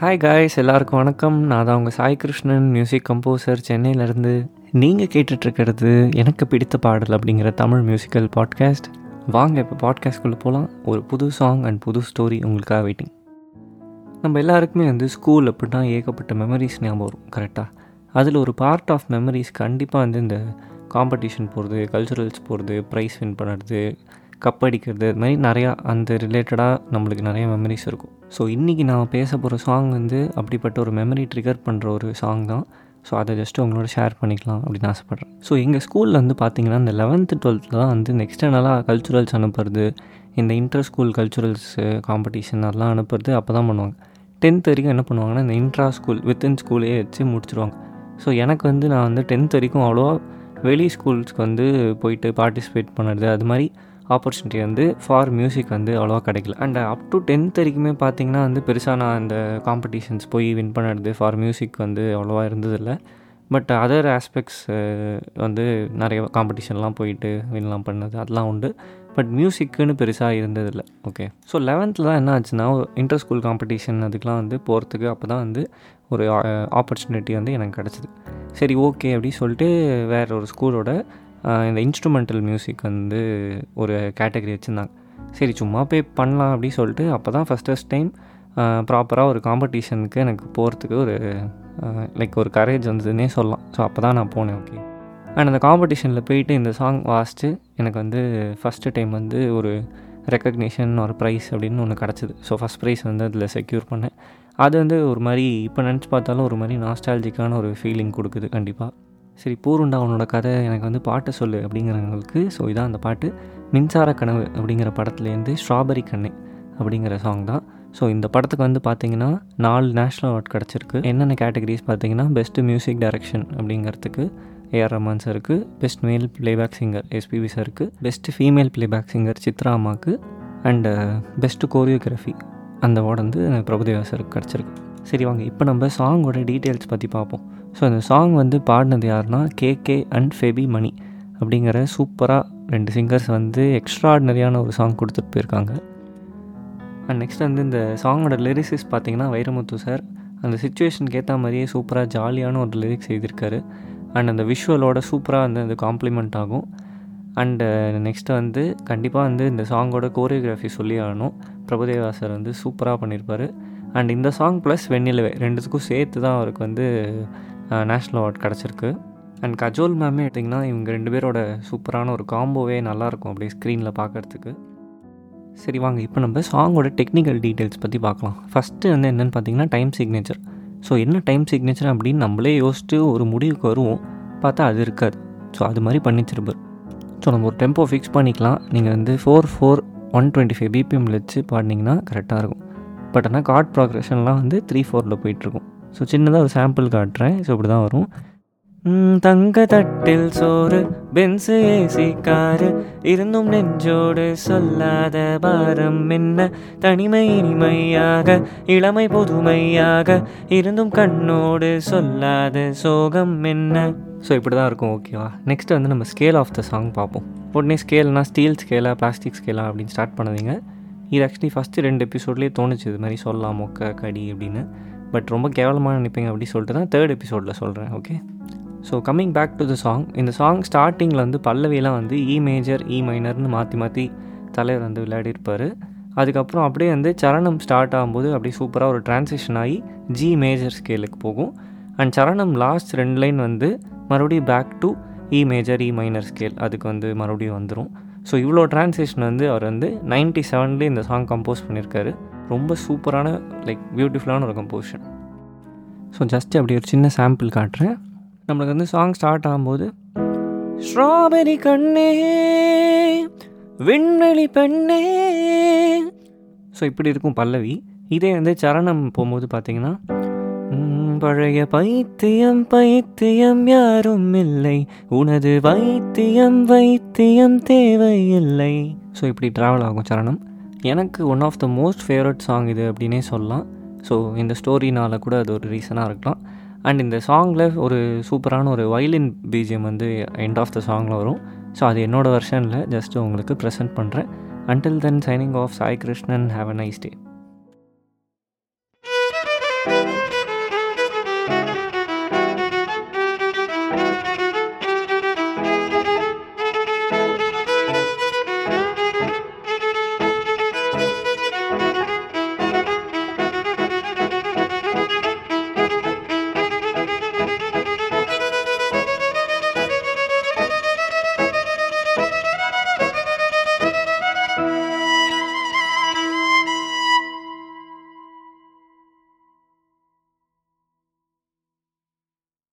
Hi guys எல்லாருக்கும் வணக்கம். நான் தான் உங்கள் சாய் கிருஷ்ணன் மியூசிக் கம்போசர் சென்னையிலேருந்து நீங்கள் கேட்டுட்ருக்கிறது எனக்கு பிடித்த பாடல் அப்படிங்கிற தமிழ் மியூசிக்கல் பாட்காஸ்ட் வாங்க இப்போ பாட்காஸ்ட்குள்ளே போகலாம் ஒரு புது சாங் அண்ட் புது ஸ்டோரி உங்களுக்காக வெயிட்டிங் நம்ம எல்லாருக்குமே வந்து ஸ்கூல் அப்படின்னா ஏகப்பட்ட மெமரிஸ் ஞாபகம் வரும் கரெக்டாக அதில் ஒரு பார்ட் ஆஃப் மெமரிஸ் கண்டிப்பாக வந்து இந்த காம்படிஷன் போகிறது கல்ச்சுரல்ஸ் போகிறது ப்ரைஸ் வின் பண்ணுறது கப் அடிக்கிறது இது மாதிரி நிறையா அந்த ரிலேட்டடாக நம்மளுக்கு நிறைய மெமரிஸ் இருக்கும். ஸோ இன்றைக்கி நான் பேச போகிற சாங் வந்து அப்படிப்பட்ட ஒரு மெமரி ட்ரிகர் பண்ணுற ஒரு சாங் தான். ஸோ அதை ஜஸ்ட்டு உங்களோட ஷேர் பண்ணிக்கலாம் அப்படின்னு ஆசைப்பட்றேன். ஸோ எங்கள் ஸ்கூலில் வந்து பார்த்திங்கன்னா இந்த லெவன்த்து டுவெல்த்தில் தான் வந்து இந்த எக்ஸ்டர்னலாக கல்ச்சுரல்ஸ் அனுப்புறது இந்த இன்டர் ஸ்கூல் கல்ச்சுரல்ஸு காம்படிஷன் அதெல்லாம் அனுப்புறது அப்போ தான் பண்ணுவாங்க. டென்த் வரைக்கும் என்ன பண்ணுவாங்கன்னா இந்த இன்ட்ரா ஸ்கூல் வித்தின் ஸ்கூலே வச்சு முடிச்சிருவாங்க. ஸோ எனக்கு வந்து நான் வந்து டென்த் வரைக்கும் அவ்வளோவா வெளி ஸ்கூல்ஸ்க்கு வந்து போயிட்டு பார்ட்டிசிபேட் பண்ணுறது அது மாதிரி ஆப்பர்ச்சுனிட்டி வந்து ஃபார் மியூசிக் வந்து அவ்வளோவா கிடைக்கல. அண்ட் அப் டு டென்த் வரைக்குமே பார்த்தீங்கன்னா வந்து பெருசாக நான் அந்த காம்படிஷன்ஸ் போய் வின் பண்ணுறது ஃபார் மியூசிக் வந்து அவ்வளோவா இருந்ததில்லை. பட் அதர் ஆஸ்பெக்ட்ஸ் வந்து நிறைய காம்படிஷன்லாம் போயிட்டு வின்லாம் பண்ணது அதெல்லாம் உண்டு. பட் மியூசிக்குன்னு பெருசாக இருந்ததில்லை. ஓகே ஸோ லெவன்த்தில் தான் என்ன ஆச்சுன்னா இன்டர் ஸ்கூல் காம்படிஷன் அதுக்கெலாம் வந்து போகிறதுக்கு அப்போ தான் வந்து ஒரு ஆப்பர்ச்சுனிட்டி வந்து எனக்கு கிடச்சிது. சரி ஓகே அப்படி சொல்லிட்டு வேறு ஒரு ஸ்கூலோட இந்த இன்ஸ்ட்ருமெண்டல் மியூசிக் வந்து ஒரு கேட்டகரி வச்சுருந்தாங்க. சரி சும்மா போய் பண்ணலாம் அப்படின்னு சொல்லிட்டு அப்போ தான் ஃபஸ்ட் ஃபஸ்ட் டைம் ப்ராப்பராக ஒரு காம்படிஷனுக்கு எனக்கு போகிறதுக்கு ஒரு லைக் ஒரு கரேஜ் வந்ததுன்னே சொல்லலாம். ஸோ அப்போ தான் நான் போனேன் ஓகே அண்ட் அந்த காம்படிஷனில் போயிட்டு இந்த சாங் வாசித்து எனக்கு வந்து ஃபஸ்ட்டு டைம் வந்து ஒரு ரெக்கக்னிஷன் ஒரு ப்ரைஸ் அப்படின்னு ஒன்று கிடச்சிது. ஸோ ஃபஸ்ட் ப்ரைஸ் வந்து அதில் செக்யூர் பண்ணேன். அது வந்து ஒரு மாதிரி இப்போ நினச்சி பார்த்தாலும் ஒரு மாதிரி நாஸ்டாலஜிக்கான ஒரு ஃபீலிங் கொடுக்குது கண்டிப்பாக சரி பூருண்டா உன்னோட கதை எனக்கு வந்து பாட்டை சொல்லு அப்படிங்கிறவங்களுக்கு ஸோ இதான் அந்த பாட்டு. மின்சார கனவு அப்படிங்கிற படத்துலேருந்து ஸ்ட்ராபெரி கண்ணு அப்படிங்கிற சாங் தான். ஸோ இந்த படத்துக்கு வந்து பார்த்திங்கன்னா நாலு நேஷ்னல் அவார்ட் கிடச்சிருக்கு. என்னென்ன கேட்டகரிஸ் பார்த்தீங்கன்னா பெஸ்ட்டு மியூசிக் டைரக்ஷன் அப்படிங்கிறதுக்கு ஏஆர் ரமான் சாருக்கு best male playback singer SPB சாருக்கு best female playback singer Chithra அம்மாவுக்கு அண்டு பெஸ்ட்டு கோரியோகிராஃபி அந்த அவார்டு வந்து பிரபுதேவா சாருக்கு கிடச்சிருக்கு. சரி வாங்க. இப்போ நம்ம சாங்கோட டீட்டெயில்ஸ் பற்றி பார்ப்போம். ஸோ அந்த சாங் வந்து பாடினது யாருன்னா K K and Febi Mani அப்படிங்கிற சூப்பராக ரெண்டு சிங்கர்ஸ் வந்து எக்ஸ்ட்ராடினரியான ஒரு சாங் கொடுத்துட்டு போயிருக்காங்க. அண்ட் நெக்ஸ்ட் வந்து இந்த சாங்கோட லிரிக்ஸஸ் பார்த்தீங்கன்னா வைரமுத்து சார். அந்த சுச்சுவேஷனுக்கு ஏற்ற மாதிரியே சூப்பராக ஜாலியான ஒரு லிரிக்ஸ் எழுதியிருக்காரு. அண்ட் அந்த விஷுவலோட சூப்பராக வந்து அது காம்ப்ளிமெண்ட் ஆகும். அண்டு நெக்ஸ்ட்டு uh, வந்து கண்டிப்பாக வந்து இந்த சாங்கோட கோரியோகிராஃபி சொல்லி ஆகணும். பிரபுதேவா சார் வந்து சூப்பராக பண்ணியிருப்பார். அண்ட் இந்த சாங் ப்ளஸ் வெண்ணிலவே ரெண்டுத்துக்கும் சேர்த்து தான் அவருக்கு வந்து நேஷ்னல் அவார்ட் கிடச்சிருக்கு. அண்ட் கஜோல் மேமே எடுத்திங்கன்னா இவங்க ரெண்டு பேரோட சூப்பரான ஒரு காம்போவே நல்லாயிருக்கும் அப்படியே ஸ்க்ரீனில் பார்க்குறதுக்கு சரி வாங்க இப்போ நம்ம சாங்கோட டெக்னிக்கல் டீட்டெயில்ஸ் பற்றி பார்க்கலாம் ஃபஸ்ட்டு வந்து என்னென்னு பார்த்தீங்கன்னா டைம் சிக்னேச்சர் ஸோ என்ன டைம் சிக்னேச்சர் அப்படின்னு நம்மளே யோசிச்சு ஒரு முடிவுக்கு வருவோம். பார்த்தா அது இருக்காது. ஸோ அது மாதிரி பண்ணிச்சிருப்பார் ஸோ நம்ம ஒரு டெம்போ ஃபிக்ஸ் பண்ணிக்கலாம். நீங்கள் வந்து four four one twenty five பிபிஎம்மில் வச்சு பாடினீங்கன்னா கரெக்டாக இருக்கும். பட் ஆனால் கார்ட் ப்ராக்ரெஷன்லாம் வந்து த்ரீ ஃபோரில் போயிட்டுருக்கும். ஸோ சின்னதாக ஒரு சாம்பிள் காட்டுறேன். ஸோ இப்படி தான் வரும் தங்க தட்டில் சோறு பென்சு ஏசி காரு இருந்தும் நெஞ்சோடு சொல்லாத பாரம் என்ன? தனிமை இனிமையாக இளமை புதுமையாக இருந்தும் கண்ணோடு சொல்லாத சோகம் என்ன? ஸோ இப்படி தான் இருக்கும் ஓகேவா நெக்ஸ்ட் வந்து நம்ம ஸ்கேல் ஆஃப் த சாங் பார்ப்போம். உடனே ஸ்கேல்னால் ஸ்டீல் ஸ்கேலா பிளாஸ்டிக் ஸ்கேலா அப்படின்னு ஸ்டார்ட் பண்ணாதீங்க. இது ஆக்சுவலி ஃபஸ்ட்டு ரெண்டு எபிசோட்லேயே தோணுச்சு இது மாதிரி சொல்லலாம் மொக்க கடி அப்படின்னு. பட் ரொம்ப கேவலமாக நினைப்பீங்க அப்படின்னு சொல்லிட்டு தான் தேர்ட் எபிசோடில் சொல்கிறேன் okay so coming back to the song இந்த சாங் ஸ்டார்டிங்கில் வந்து பல்லவியெல்லாம் வந்து e E major E e மைனர்னு மாற்றி மாற்றி தலைவர் வந்து விளையாடிருப்பார் அதுக்கப்புறம் அப்படியே வந்து சரணம் ஸ்டார்ட் ஆகும்போது அப்படியே சூப்பராக ஒரு டிரான்சிஷன் ஆகி ஜி மேஜர் ஸ்கேலுக்கு போகும். அண்ட் சரணம் லாஸ்ட் ரெண்டு லைன் வந்து மறுபடியும் back to E major E minor scale அதுக்கு வந்து மறுபடியும் வந்துடும் ஸோ இவ்வளோ டிரான்ஸ்லேஷன் வந்து அவர் வந்து நைன்ட்டி செவன்லேயே இந்த சாங் கம்போஸ் பண்ணியிருக்காரு ரொம்ப சூப்பரான லைக் பியூட்டிஃபுல்லான ஒரு கம்போசிஷன் ஸோ ஜஸ்ட் அப்படி ஒரு சின்ன சாம்பிள் காட்டுறேன். நம்மளுக்கு வந்து சாங் ஸ்டார்ட் ஆகும்போது ஸ்ட்ராபெரி கண்ணே விண்வெளி பெண்ணே. ஸோ இப்படி இருக்கும் பல்லவி. இதே வந்து சரணம் போகும்போது பார்த்தீங்கன்னா பழைய பைத்தியம் பைத்தியம் யாரும் இல்லை. உனது வைத்தியம் வைத்தியம் தேவையில்லை. ஸோ இப்படி ட்ராவல் ஆகும் சரணம். எனக்கு one of the most favourite song இது அப்படின்னே சொல்லலாம். ஸோ இந்த ஸ்டோரினால் கூட அது ஒரு ரீசனாக இருக்கலாம். அண்ட் இந்த சாங்கில் ஒரு சூப்பரான ஒரு வயலின் பீஜியம் வந்து எண்ட் ஆஃப் த சாங்கில் வரும். ஸோ அது என்னோடய வெர்ஷனில் ஜஸ்ட்டு உங்களுக்கு ப்ரெசென்ட் பண்ணுறேன் until then signing off Sai Krishnan have a nice day